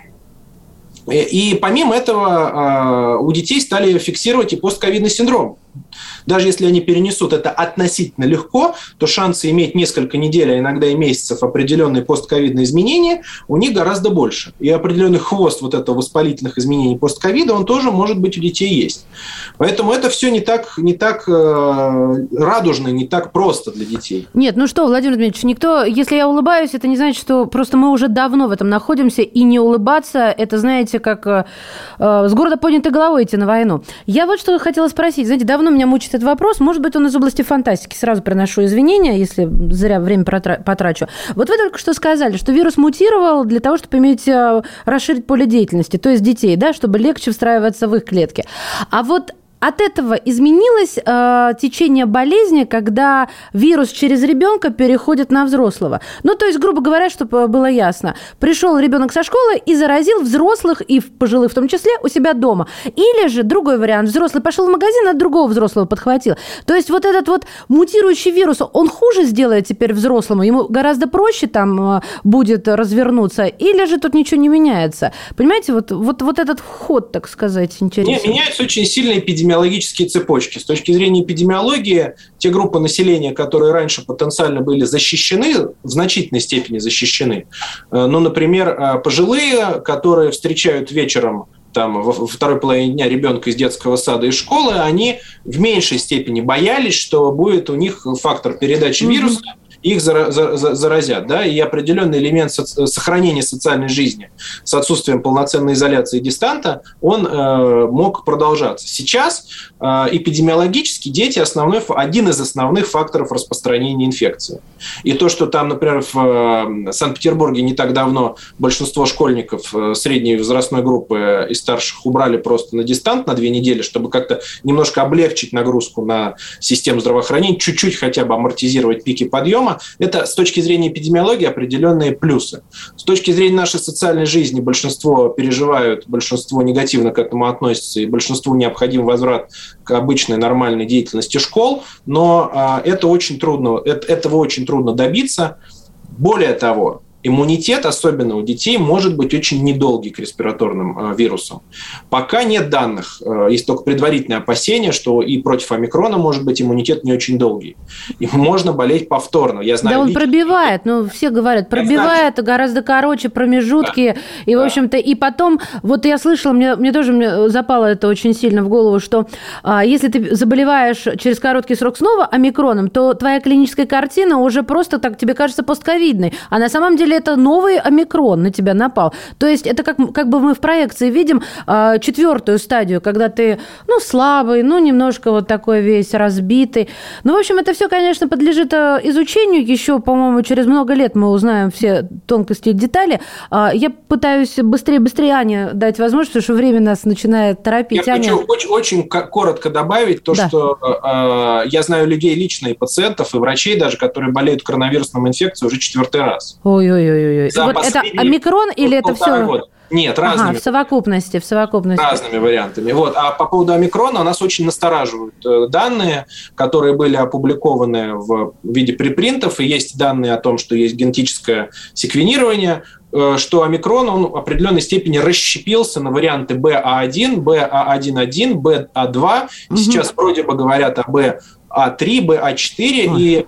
и помимо этого э, у детей стали фиксировать и постковидный синдром. Даже если они перенесут это относительно легко, то шансы иметь несколько недель, а иногда и месяцев определенные постковидные изменения у них гораздо больше. И определенный хвост вот этого воспалительных изменений постковида, он тоже может быть у детей есть. Поэтому это все не так, не так э, радужно, не так просто для детей. Нет, ну что, Владимир Дмитриевич, никто, если я улыбаюсь, это не значит, что просто мы уже давно в этом находимся, и не улыбаться, это, знаете, как э, э с города поднятой головой идти на войну. Я вот что хотела спросить. Знаете, давно меня мучит этот вопрос. Может быть, он из области фантастики. Сразу приношу извинения, если зря время потрачу. Вот вы только что сказали, что вирус мутировал для того, чтобы иметь э, расширить поле деятельности, то есть детей, да, чтобы легче встраиваться в их клетки. А вот от этого изменилось э, течение болезни, когда вирус через ребенка переходит на взрослого. Ну, то есть, грубо говоря, чтобы было ясно, пришел ребенок со школы и заразил взрослых, и пожилых в том числе, у себя дома. Или же другой вариант, взрослый пошел в магазин, а другого взрослого подхватил. То есть, вот этот вот мутирующий вирус, он хуже сделает теперь взрослому, ему гораздо проще там э, будет развернуться, или же тут ничего не меняется. Понимаете, вот, вот, вот этот вход, так сказать, интересный. Не, меняется очень сильно эпидемия эпидемиологические цепочки. С точки зрения эпидемиологии, те группы населения, которые раньше потенциально были защищены, в значительной степени защищены. Э, ну, например, э, пожилые, которые встречают вечером там, во второй половине дня ребенка из детского сада и школы, они в меньшей степени боялись, что будет у них фактор передачи вируса, mm-hmm их заразят, да, и определенный элемент сохранения социальной жизни с отсутствием полноценной изоляции и дистанта, он э, мог продолжаться. Сейчас э, эпидемиологически дети основной, один из основных факторов распространения инфекции. И то, что там, например, в э, Санкт-Петербурге не так давно большинство школьников средней возрастной группы и старших убрали просто на дистант на две недели, чтобы как-то немножко облегчить нагрузку на систему здравоохранения, чуть-чуть хотя бы амортизировать пики подъема, это с точки зрения эпидемиологии определенные плюсы. С точки зрения нашей социальной жизни большинство переживают, большинство негативно к этому относится, и большинству необходим возврат к обычной нормальной деятельности школ, но а, это очень трудно, это, этого очень трудно добиться. Более того, иммунитет, особенно у детей, может быть очень недолгий к респираторным э, вирусам. Пока нет данных, э, есть только предварительное опасение, что и против омикрона может быть иммунитет не очень долгий. И можно болеть повторно. Я знаю, да он лично... пробивает, ну все говорят, пробивает гораздо короче промежутки. Да. И, в общем-то, и потом, вот я слышала, мне, мне тоже запало это очень сильно в голову, что а, если ты заболеваешь через короткий срок снова омикроном, то твоя клиническая картина уже просто так тебе кажется постковидной. А на самом деле это новый омикрон на тебя напал. То есть это как, как бы мы в проекции видим э, четвертую стадию, когда ты, ну, слабый, ну, немножко вот такой весь разбитый. Ну, в общем, это все, конечно, подлежит э, изучению. Еще, по-моему, через много лет мы узнаем все тонкости и детали. Э, я пытаюсь быстрее-быстрее Ане дать возможность, потому что время нас начинает торопить. Я Аня... хочу очень, очень коротко добавить то, да. что э, я знаю людей лично и пациентов, и врачей даже, которые болеют коронавирусной инфекцией уже четвертый раз. Ой, Ой-ой-ой. Вот это омикрон или это все? Года. Нет, разными. Ага, в совокупности, в совокупности. Разными вариантами. Вот. А по поводу омикрона нас очень настораживают э, данные, которые были опубликованы в виде припринтов, и есть данные о том, что есть генетическое секвенирование, э, что омикрон он в определенной степени расщепился на варианты BA1, BA1.1, BA2. Угу. Сейчас вроде бы говорят о BA3, BA4, Ой. и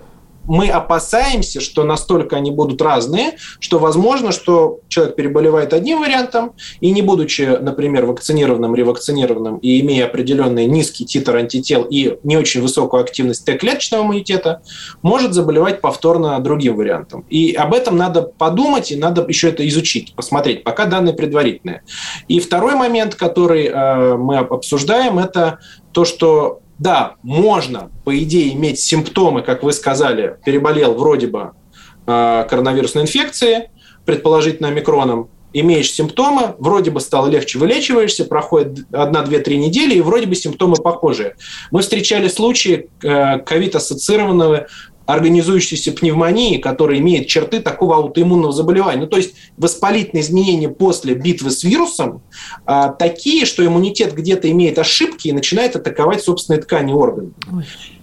мы опасаемся, что настолько они будут разные, что возможно, что человек переболевает одним вариантом и не будучи, например, вакцинированным, ревакцинированным и имея определенный низкий титр антител и не очень высокую активность Т-клеточного иммунитета, может заболевать повторно другим вариантом. И об этом надо подумать и надо еще это изучить, посмотреть, пока данные предварительные. И второй момент, который э, мы обсуждаем, это то, что да, можно, по идее, иметь симптомы, как вы сказали, переболел вроде бы э, коронавирусной инфекцией, предположительно омикроном, имеешь симптомы, вроде бы стало легче, вылечиваешься, проходит 1, 2, 3 недели, и вроде бы симптомы похожие. Мы встречали случаи э, ковид-ассоциированного организующейся пневмонии, которая имеет черты такого аутоиммунного заболевания. Ну, то есть воспалительные изменения после битвы с вирусом а, такие, что иммунитет где-то имеет ошибки и начинает атаковать собственные ткани органы.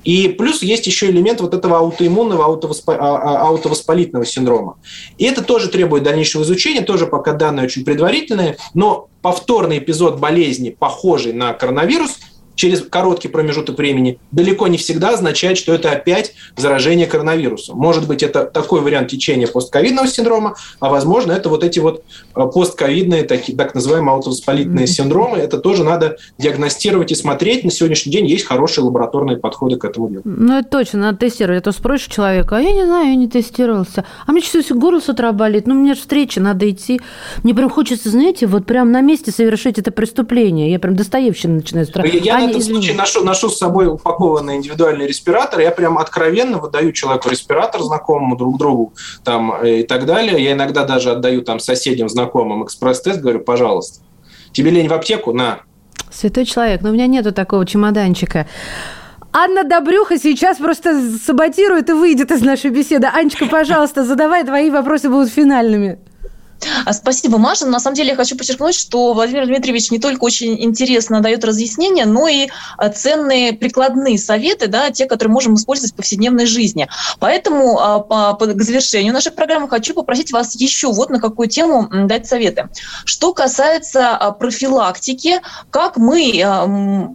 И плюс есть еще элемент вот этого аутоиммунного, аутовоспа... А, а, аутовоспалительного синдрома. И это тоже требует дальнейшего изучения, тоже пока данные очень предварительные, но повторный эпизод болезни, похожий на коронавирус – через короткий промежуток времени, далеко не всегда означает, что это опять заражение коронавирусом. Может быть, это такой вариант течения постковидного синдрома, а возможно, это вот эти вот э, постковидные, такие, так называемые аутовоспалительные mm-hmm. синдромы. Это тоже надо диагностировать и смотреть. На сегодняшний день есть хорошие лабораторные подходы к этому делу. Ну, это точно, надо тестировать. А то спросишь человека, а я не знаю, я не тестировался. А мне сейчас горло с утра болит. Ну, меня же встреча, надо идти. Мне прям хочется, знаете, вот прям на месте совершить это преступление. Я прям Достоевщина начинаю страдать. Я в этом случае ношу, ношу с собой упакованный индивидуальный респиратор. Я прям откровенно выдаю человеку респиратор знакомому друг другу там, э, и так далее. Я иногда даже отдаю там соседям, знакомым экспресс-тест, говорю, пожалуйста, тебе лень в аптеку? На. Святой человек, но у меня нету такого чемоданчика. Анна Добрюха сейчас просто саботирует и выйдет из нашей беседы. Анечка, пожалуйста, задавай, твои вопросы будут финальными. А, спасибо, Маша. На самом деле я хочу подчеркнуть, что Владимир Дмитриевич не только очень интересно дает разъяснения, но и а, ценные прикладные советы, да, те, которые можем использовать в повседневной жизни. Поэтому а, по, по, к завершению нашей программы хочу попросить вас еще вот на какую тему дать советы. Что касается профилактики, как мы,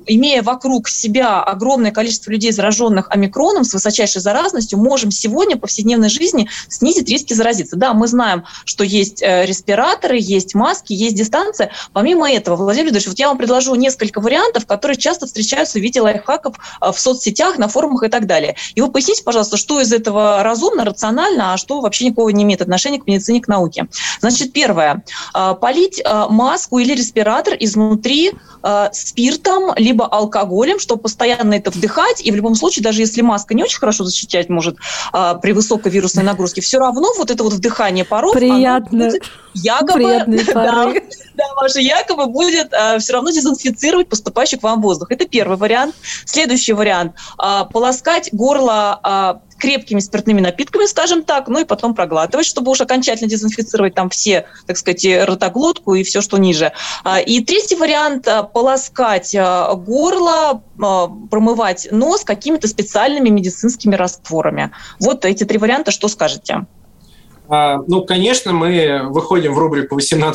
имея вокруг себя огромное количество людей, зараженных омикроном с высочайшей заразностью, можем сегодня в повседневной жизни снизить риски заразиться. Да, мы знаем, что есть э, респираторы, есть маски, есть дистанция. Помимо этого, Владимир Леонидович, вот я вам предложу несколько вариантов, которые часто встречаются в виде лайфхаков э, в соцсетях, на форумах и так далее. И вы поясните, пожалуйста, что из этого разумно, рационально, а что вообще никакого не имеет отношения к медицине, к науке. Значит, первое. Э, полить э, маску или респиратор изнутри спиртом, либо алкоголем, чтобы постоянно это вдыхать. И в любом случае, даже если маска не очень хорошо защищать может при высокой вирусной нагрузке, все равно вот это вот вдыхание паров... Приятно якобы, да, да, ваша якобы будет а, все равно дезинфицировать поступающий к вам воздух. Это первый вариант. Следующий вариант а, полоскать горло а, крепкими спиртными напитками, скажем так, ну и потом проглатывать, чтобы уж окончательно дезинфицировать там все, так сказать, ротоглотку и все, что ниже. А, и третий вариант полоскать горло, промывать нос какими-то специальными медицинскими растворами. Вот эти три варианта, что скажете? А, ну, конечно, мы выходим в рубрику 18+,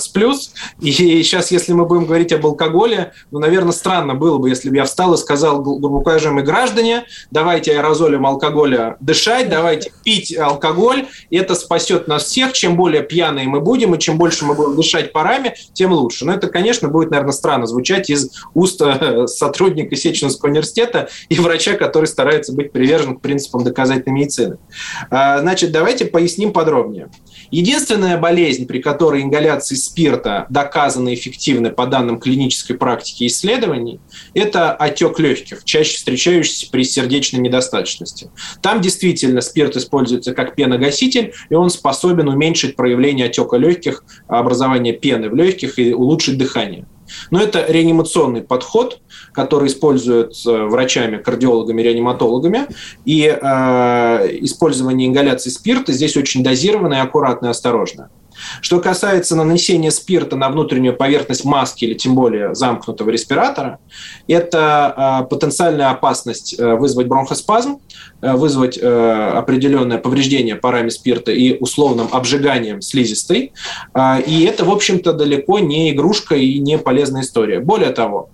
и сейчас, если мы будем говорить об алкоголе, ну, наверное, странно было бы, если бы я встал и сказал, глубоко уважаемые граждане, давайте аэрозолем алкоголя дышать, давайте пить алкоголь, это спасет нас всех. Чем более пьяные мы будем, и чем больше мы будем дышать парами, тем лучше. Но это, конечно, будет, наверное, странно звучать из уст э, сотрудника Сеченского университета и врача, который старается быть привержен к принципам доказательной медицины. А, значит, давайте поясним подробнее. Единственная болезнь, при которой ингаляции спирта доказаны эффективны по данным клинической практики исследований, это отек легких, чаще встречающийся при сердечной недостаточности. Там действительно спирт используется как пеногаситель, и он способен уменьшить проявление отека легких, образование пены в легких и улучшить дыхание. Но это реанимационный подход, который используется врачами, кардиологами, реаниматологами. И э, использование ингаляции спирта здесь очень дозированное, аккуратное осторожное. Что касается нанесения спирта на внутреннюю поверхность маски или тем более замкнутого респиратора, это э, потенциальная опасность э, вызвать бронхоспазм, э, вызвать определенное повреждение парами спирта и условным обжиганием слизистой. И это, в общем-то, далеко не игрушка и не полезная история. Более того,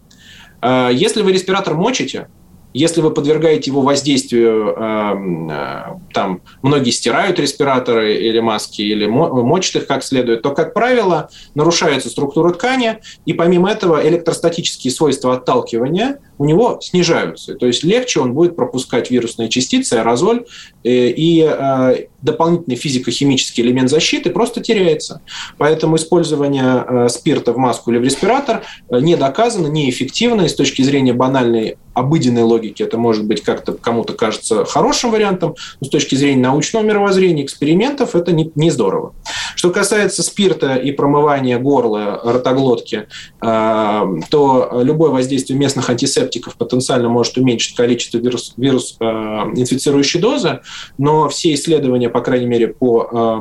если вы респиратор мочите, если вы подвергаете его воздействию, эм, э, там многие стирают респираторы или маски, или мочат их как следует, то, как правило, нарушается структура ткани, и помимо этого электростатические свойства отталкивания у него снижаются. То есть легче он будет пропускать вирусные частицы, аэрозоль, э, и э, дополнительный физико-химический элемент защиты просто теряется. Поэтому использование спирта в маску или в респиратор не доказано, неэффективно, и с точки зрения банальной обыденной логики это может быть как-то кому-то кажется хорошим вариантом, но с точки зрения научного мировоззрения, экспериментов, это не, не здорово. Что касается спирта и промывания горла, ротоглотки, э, то любое воздействие местных антисептиков потенциально может уменьшить количество вирус, вирус э, инфицирующей дозы, но все исследования, по крайней мере, по э,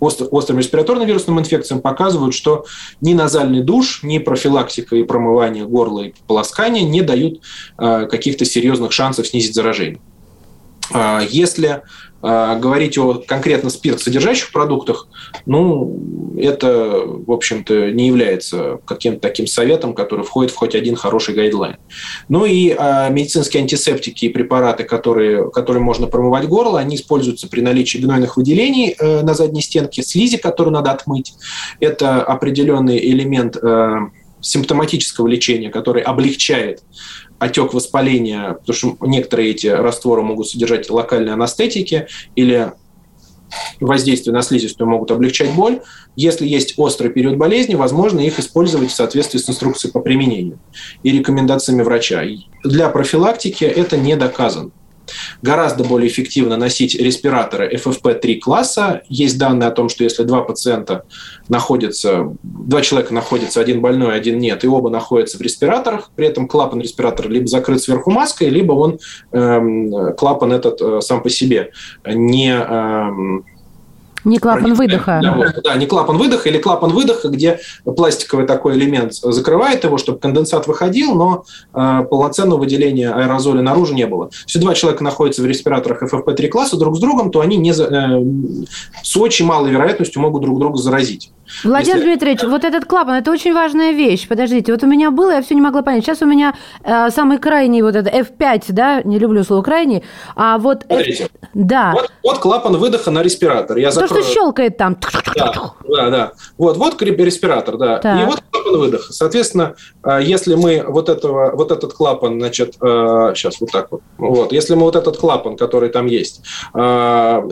острым респираторным вирусным инфекциям показывают, что ни назальный душ, ни профилактика и промывание горла и полоскание не дают э, каких-то серьезных шансов снизить заражение. А, если говорить о конкретно спирт содержащих продуктах, ну, это, в общем-то, не является каким-то таким советом, который входит в хоть один хороший гайдлайн. Ну и а, медицинские антисептики и препараты, которые, которые можно промывать горло, они используются при наличии гнойных выделений э, на задней стенке, слизи, которую надо отмыть. Это определенный элемент э, симптоматического лечения, который облегчает отек воспаления, потому что некоторые эти растворы могут содержать локальные анестетики или воздействие на слизистую могут облегчать боль. Если есть острый период болезни, возможно их использовать в соответствии с инструкцией по применению и рекомендациями врача. Для профилактики это не доказано. Гораздо более эффективно носить респираторы FFP3 класса. Есть данные о том, что если два пациента находятся, два человека находятся, один больной, один нет, и оба находятся в респираторах, при этом клапан респиратора либо закрыт сверху маской, либо он, э, клапан этот э, сам по себе не э, не клапан выдоха. Да, не клапан выдоха или клапан выдоха, где пластиковый такой элемент закрывает его, чтобы конденсат выходил, но э, полноценного выделения аэрозоля наружу не было. Если два человека находятся в респираторах FFP3 класса друг с другом, то они не, э, с очень малой вероятностью могут друг друга заразить. Владимир Если... Дмитриевич, вот этот клапан, это очень важная вещь. Подождите, вот у меня было, я все не могла понять. Сейчас у меня э, самый крайний, вот это F5, да, не люблю слово крайний, а вот... Смотрите, F... да. Вот, вот клапан выдоха на респиратор. Я закрою. То, что щелкает там. Да, да, да. Вот, вот респиратор, да. Так. И вот клапан выдоха. Соответственно, э, если мы вот, этого, вот этот клапан, значит, сейчас э, вот так вот, вот, если мы вот этот клапан, который там есть, э,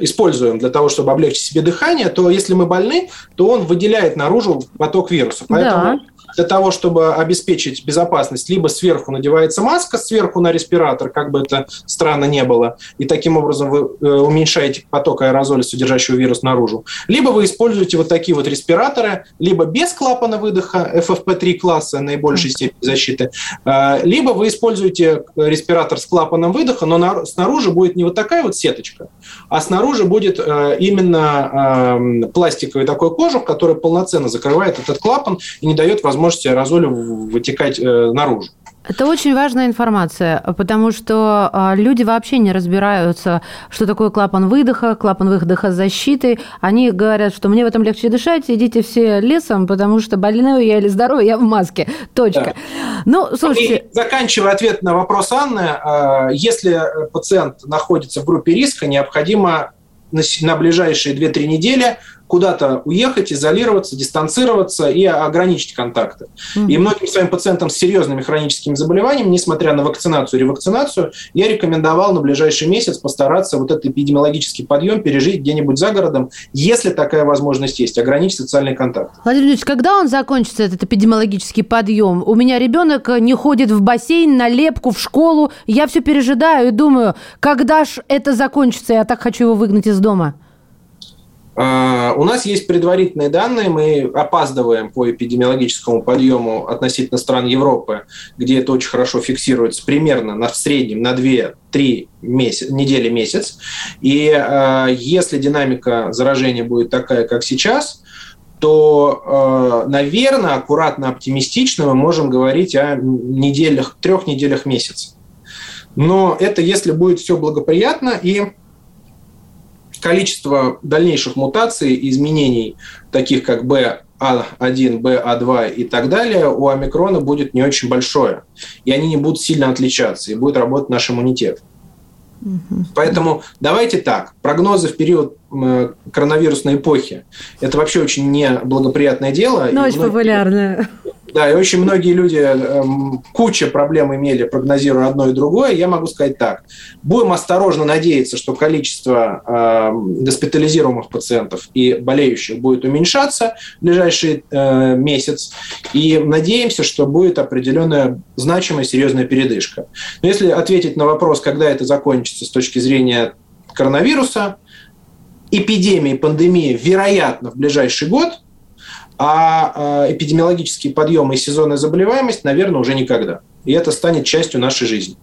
используем для того, чтобы облегчить себе дыхание, то если мы больны, то он выделяет выделяет наружу поток вируса. Поэтому да для того, чтобы обеспечить безопасность, либо сверху надевается маска, сверху на респиратор, как бы это странно не было, и таким образом вы э, уменьшаете поток аэрозоля, содержащего вирус наружу, либо вы используете вот такие вот респираторы, либо без клапана выдоха FFP3 класса наибольшей степени защиты, э, либо вы используете респиратор с клапаном выдоха, но снаружи будет не вот такая вот сеточка, а снаружи будет э, именно эм, пластиковый такой кожух, который полноценно закрывает этот клапан и не дает возможности возможности аэрозоля вытекать э, наружу. Это очень важная информация, потому что а, люди вообще не разбираются, что такое клапан выдоха, клапан выдоха защиты. Они говорят, что мне в этом легче дышать, идите все лесом, потому что больной я или здоровый, я в маске. Точка. Да. Ну, слушайте... И заканчивая ответ на вопрос Анны, а, если пациент находится в группе риска, необходимо на ближайшие 2-3 недели куда-то уехать, изолироваться, дистанцироваться и ограничить контакты. Mm-hmm. И многим своим пациентам с серьезными хроническими заболеваниями, несмотря на вакцинацию и ревакцинацию, я рекомендовал на ближайший месяц постараться вот этот эпидемиологический подъем пережить где-нибудь за городом, если такая возможность есть, ограничить социальный контакт. Владимир Ильич, когда он закончится, этот эпидемиологический подъем? У меня ребенок не ходит в бассейн, на лепку, в школу. Я все пережидаю и думаю, когда ж это закончится? Я так хочу его выгнать из дома. А, у нас есть предварительные данные, мы опаздываем по эпидемиологическому подъему относительно стран Европы, где это очень хорошо фиксируется, примерно на, в среднем на 2-3 месяц, недели месяц. И э, если динамика заражения будет такая, как сейчас, то, э, наверное, аккуратно оптимистично мы можем говорить о неделях, трех неделях месяца. Но это если будет все благоприятно и количество дальнейших мутаций, изменений, таких как B1, BA2 и так далее, у омикрона будет не очень большое. И они не будут сильно отличаться, и будет работать наш иммунитет. Угу. Поэтому давайте так. Прогнозы в период коронавирусной эпохи – это вообще очень неблагоприятное дело. Но очень популярное. Да, и очень многие люди эм, куча проблем имели, прогнозируя одно и другое. Я могу сказать так. Будем осторожно надеяться, что количество э, госпитализируемых пациентов и болеющих будет уменьшаться в ближайший э, месяц. И надеемся, что будет определенная значимая серьезная передышка. Но если ответить на вопрос, когда это закончится с точки зрения коронавируса, эпидемии, пандемии, вероятно, в ближайший год – а, а эпидемиологические подъемы и сезонная заболеваемость, наверное, уже никогда. И это станет частью нашей жизни.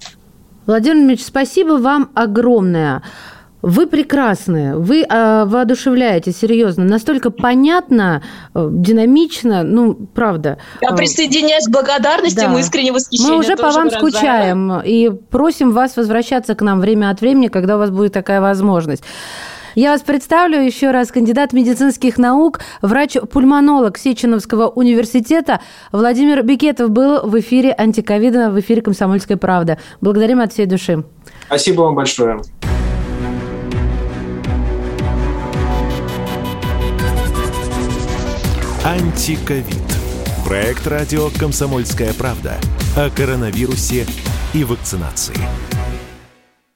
Владимир Ильич, спасибо вам огромное. Вы прекрасны, вы э, воодушевляете, серьезно, настолько понятно, э, динамично, ну, правда. Я присоединяюсь к благодарности, да. мы искренне восхищены. Мы уже по вам выражаем. скучаем и просим вас возвращаться к нам время от времени, когда у вас будет такая возможность. Я вас представлю еще раз. Кандидат медицинских наук, врач-пульмонолог Сеченовского университета Владимир Бикетов был в эфире антиковида, в эфире «Комсомольская правда». Благодарим от всей души. Спасибо вам большое. Антиковид. Проект радио «Комсомольская правда» о коронавирусе и вакцинации.